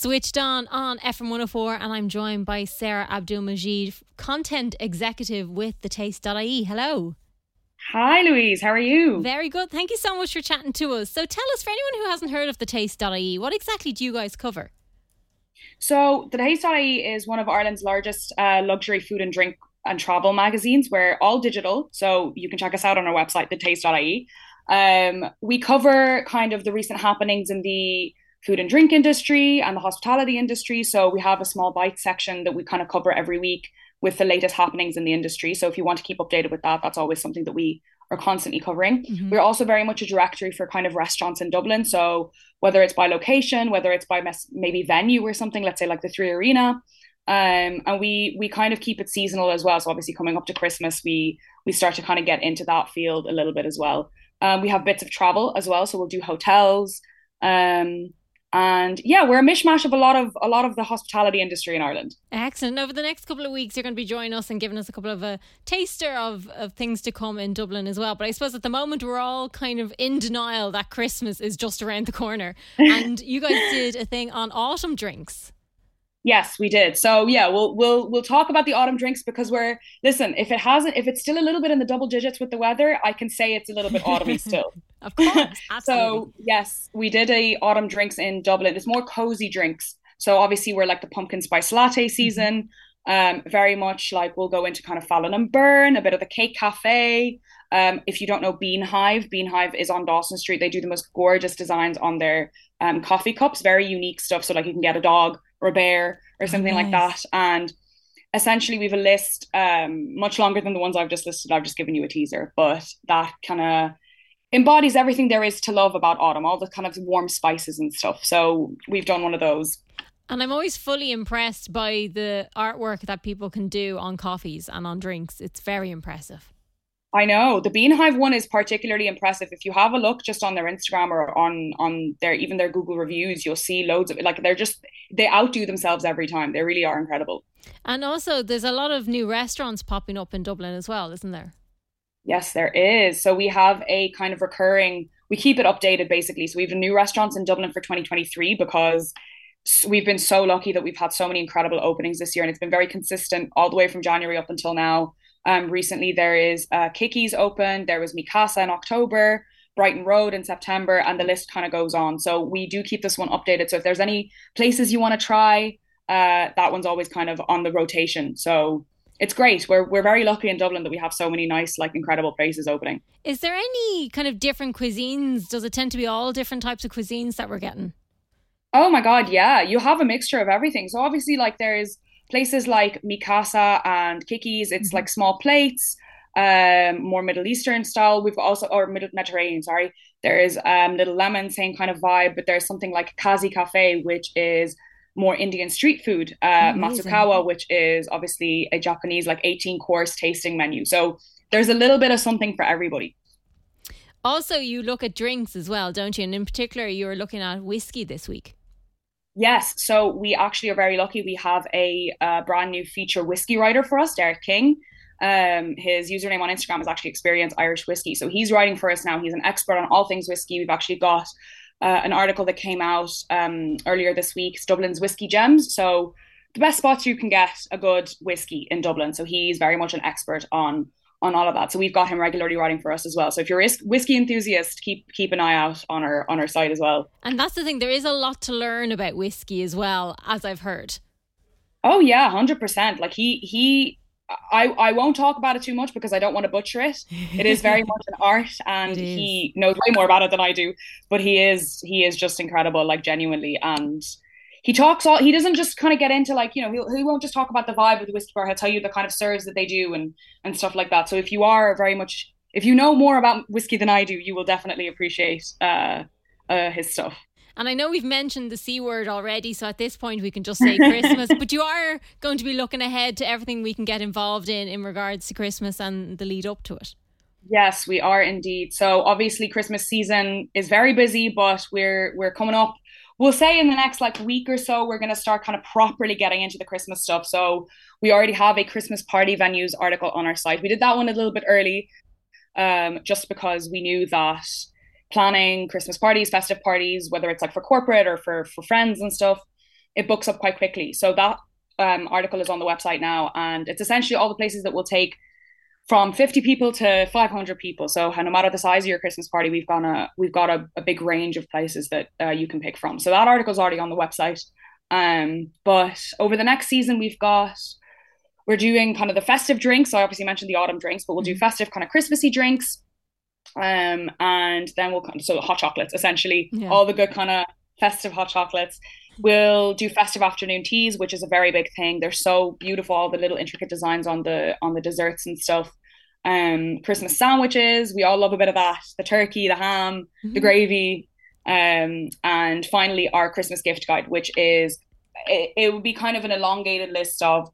Switched on on FM 104, and I'm joined by Sara Abdulmagid, content executive with the Taste.ie. Hello. Hi, Louise. How are you? Very good. Thank you so much for chatting to us. So, tell us, for anyone who hasn't heard of the Taste.ie, what exactly do you guys cover? So, the Taste.ie is one of Ireland's largest uh, luxury food and drink and travel magazines. We're all digital, so you can check us out on our website, thetaste.ie. Um, we cover kind of the recent happenings in the food and drink industry and the hospitality industry. So we have a small bite section that we kind of cover every week with the latest happenings in the industry. So if you want to keep updated with that, that's always something that we are constantly covering. Mm-hmm. We're also very much a directory for kind of restaurants in Dublin. So whether it's by location, whether it's by mes- maybe venue or something, let's say like the Three Arena. Um, and we we kind of keep it seasonal as well. So obviously coming up to Christmas, we we start to kind of get into that field a little bit as well. Um, we have bits of travel as well, so we'll do hotels. Um, and yeah, we're a mishmash of a lot of a lot of the hospitality industry in Ireland. Excellent. Over the next couple of weeks, you're going to be joining us and giving us a couple of a taster of of things to come in Dublin as well. But I suppose at the moment we're all kind of in denial that Christmas is just around the corner. and you guys did a thing on autumn drinks. Yes, we did. So yeah, we'll we'll we'll talk about the autumn drinks because we're listen, if it hasn't if it's still a little bit in the double digits with the weather, I can say it's a little bit autumny still. of course. so yes, we did a autumn drinks in Dublin. It's more cozy drinks. So obviously we're like the pumpkin spice latte mm-hmm. season. Um, very much like we'll go into kind of Fallon and Byrne, a bit of the Cake Cafe. Um, if you don't know Bean Hive, Bean Hive is on Dawson Street. They do the most gorgeous designs on their um, coffee cups, very unique stuff. So like you can get a dog bear or oh, something nice. like that. And essentially, we have a list um, much longer than the ones I've just listed. I've just given you a teaser, but that kind of embodies everything there is to love about autumn, all the kind of warm spices and stuff. So we've done one of those. And I'm always fully impressed by the artwork that people can do on coffees and on drinks. It's very impressive. I know the Beehive one is particularly impressive. If you have a look just on their Instagram or on on their even their Google reviews, you'll see loads of. Like they're just they outdo themselves every time. They really are incredible. And also, there's a lot of new restaurants popping up in Dublin as well, isn't there? Yes, there is. So we have a kind of recurring. We keep it updated basically. So we have new restaurants in Dublin for 2023 because we've been so lucky that we've had so many incredible openings this year, and it's been very consistent all the way from January up until now. Um, recently, there is uh, Kicky's open. There was Mikasa in October, Brighton Road in September, and the list kind of goes on. So we do keep this one updated. So if there's any places you want to try, uh, that one's always kind of on the rotation. So it's great. We're we're very lucky in Dublin that we have so many nice, like incredible places opening. Is there any kind of different cuisines? Does it tend to be all different types of cuisines that we're getting? Oh my god, yeah. You have a mixture of everything. So obviously, like there's places like Mikasa and Kicky's, it's mm-hmm. like small plates, um, more Middle Eastern style. We've also, or Middle Mediterranean, sorry. There is um, Little Lemon, same kind of vibe, but there's something like Kazi Cafe, which is more Indian street food. Uh, Matsukawa, which is obviously a Japanese, like 18 course tasting menu. So there's a little bit of something for everybody. Also, you look at drinks as well, don't you? And in particular, you were looking at whiskey this week. Yes, so we actually are very lucky. We have a, a brand new feature whiskey writer for us, Derek King. Um, his username on Instagram is actually Experience Irish Whiskey. So he's writing for us now. He's an expert on all things whiskey. We've actually got uh, an article that came out um, earlier this week, it's Dublin's Whiskey Gems. So the best spots you can get a good whiskey in Dublin. So he's very much an expert on on all of that. So we've got him regularly writing for us as well. So if you're a whiskey enthusiast, keep keep an eye out on our on our site as well. And that's the thing. There is a lot to learn about whiskey as well, as I've heard. Oh yeah, hundred percent. Like he he. I, I won't talk about it too much because I don't want to butcher it. It is very much an art and he knows way more about it than I do. But he is he is just incredible, like genuinely. And he talks all he doesn't just kind of get into like you know he'll, he won't just talk about the vibe of the whiskey bar he'll tell you the kind of serves that they do and and stuff like that so if you are very much if you know more about whiskey than i do you will definitely appreciate uh, uh his stuff and I know we've mentioned the C word already, so at this point we can just say Christmas. but you are going to be looking ahead to everything we can get involved in in regards to Christmas and the lead up to it. Yes, we are indeed. So obviously Christmas season is very busy, but we're we're coming up we'll say in the next like week or so we're going to start kind of properly getting into the christmas stuff so we already have a christmas party venues article on our site we did that one a little bit early um, just because we knew that planning christmas parties festive parties whether it's like for corporate or for for friends and stuff it books up quite quickly. So that um, article is on the website now, and it's essentially all the places that will take from 50 people to 500 people. So no matter the size of your Christmas party, we've got a we've got a, a big range of places that uh, you can pick from. So that article is already on the website. Um, but over the next season, we've got we're doing kind of the festive drinks. I obviously mentioned the autumn drinks, but we'll do mm-hmm. festive kind of Christmassy drinks. Um, and then we'll so hot chocolates, essentially yeah. all the good kind of festive hot chocolates. We'll do festive afternoon teas, which is a very big thing. They're so beautiful, all the little intricate designs on the on the desserts and stuff. Um, Christmas sandwiches, we all love a bit of that. The turkey, the ham, mm-hmm. the gravy, um, and finally our Christmas gift guide, which is it, it would be kind of an elongated list of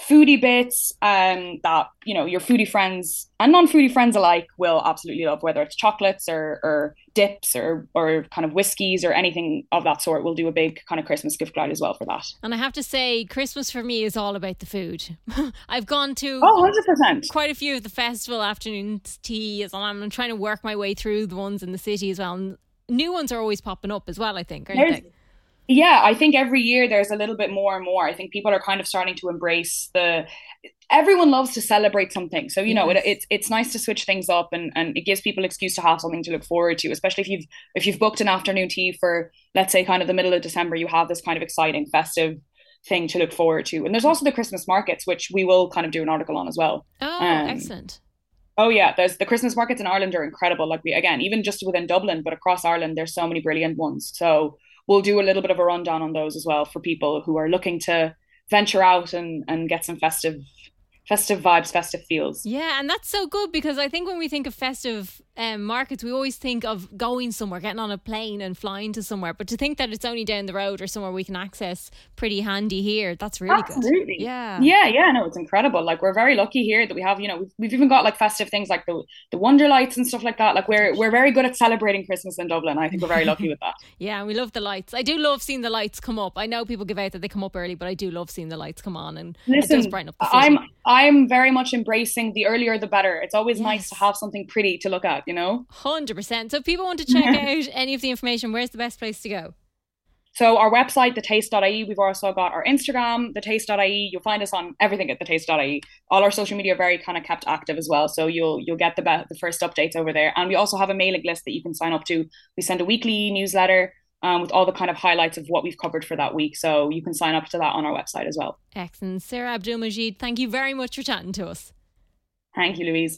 foodie bits um, that you know your foodie friends and non-foodie friends alike will absolutely love whether it's chocolates or, or dips or or kind of whiskies or anything of that sort we'll do a big kind of christmas gift guide as well for that. And i have to say christmas for me is all about the food. I've gone to oh 100% quite a few of the festival afternoon teas and i'm trying to work my way through the ones in the city as well. And new ones are always popping up as well i think aren't There's, they yeah, I think every year there's a little bit more and more. I think people are kind of starting to embrace the. Everyone loves to celebrate something, so you know it, it's it's nice to switch things up, and, and it gives people excuse to have something to look forward to. Especially if you've if you've booked an afternoon tea for let's say kind of the middle of December, you have this kind of exciting festive thing to look forward to. And there's also the Christmas markets, which we will kind of do an article on as well. Oh, um, excellent. Oh yeah, there's the Christmas markets in Ireland are incredible. Like we again, even just within Dublin, but across Ireland, there's so many brilliant ones. So we'll do a little bit of a rundown on those as well for people who are looking to venture out and, and get some festive festive vibes, festive feels. Yeah, and that's so good because I think when we think of festive um, markets, we always think of going somewhere, getting on a plane and flying to somewhere. But to think that it's only down the road or somewhere we can access pretty handy here, that's really Absolutely. good. Yeah. Yeah, yeah, no, it's incredible. Like we're very lucky here that we have, you know, we've, we've even got like festive things like the the wonder lights and stuff like that. Like we're we're very good at celebrating Christmas in Dublin. I think we're very lucky with that. yeah, we love the lights. I do love seeing the lights come up. I know people give out that they come up early, but I do love seeing the lights come on and Listen, it brighten up the city. I'm I'm very much embracing the earlier the better. It's always yes. nice to have something pretty to look at, you know? 100%. So if people want to check out any of the information, where's the best place to go? So our website, thetaste.ie, we've also got our Instagram, thetaste.ie. You'll find us on everything at thetaste.ie. All our social media are very kind of kept active as well. So you'll you'll get the be- the first updates over there. And we also have a mailing list that you can sign up to. We send a weekly newsletter um, with all the kind of highlights of what we've covered for that week. So you can sign up to that on our website as well. Excellent. Sara Abdulmagid, thank you very much for chatting to us. Thank you, Louise.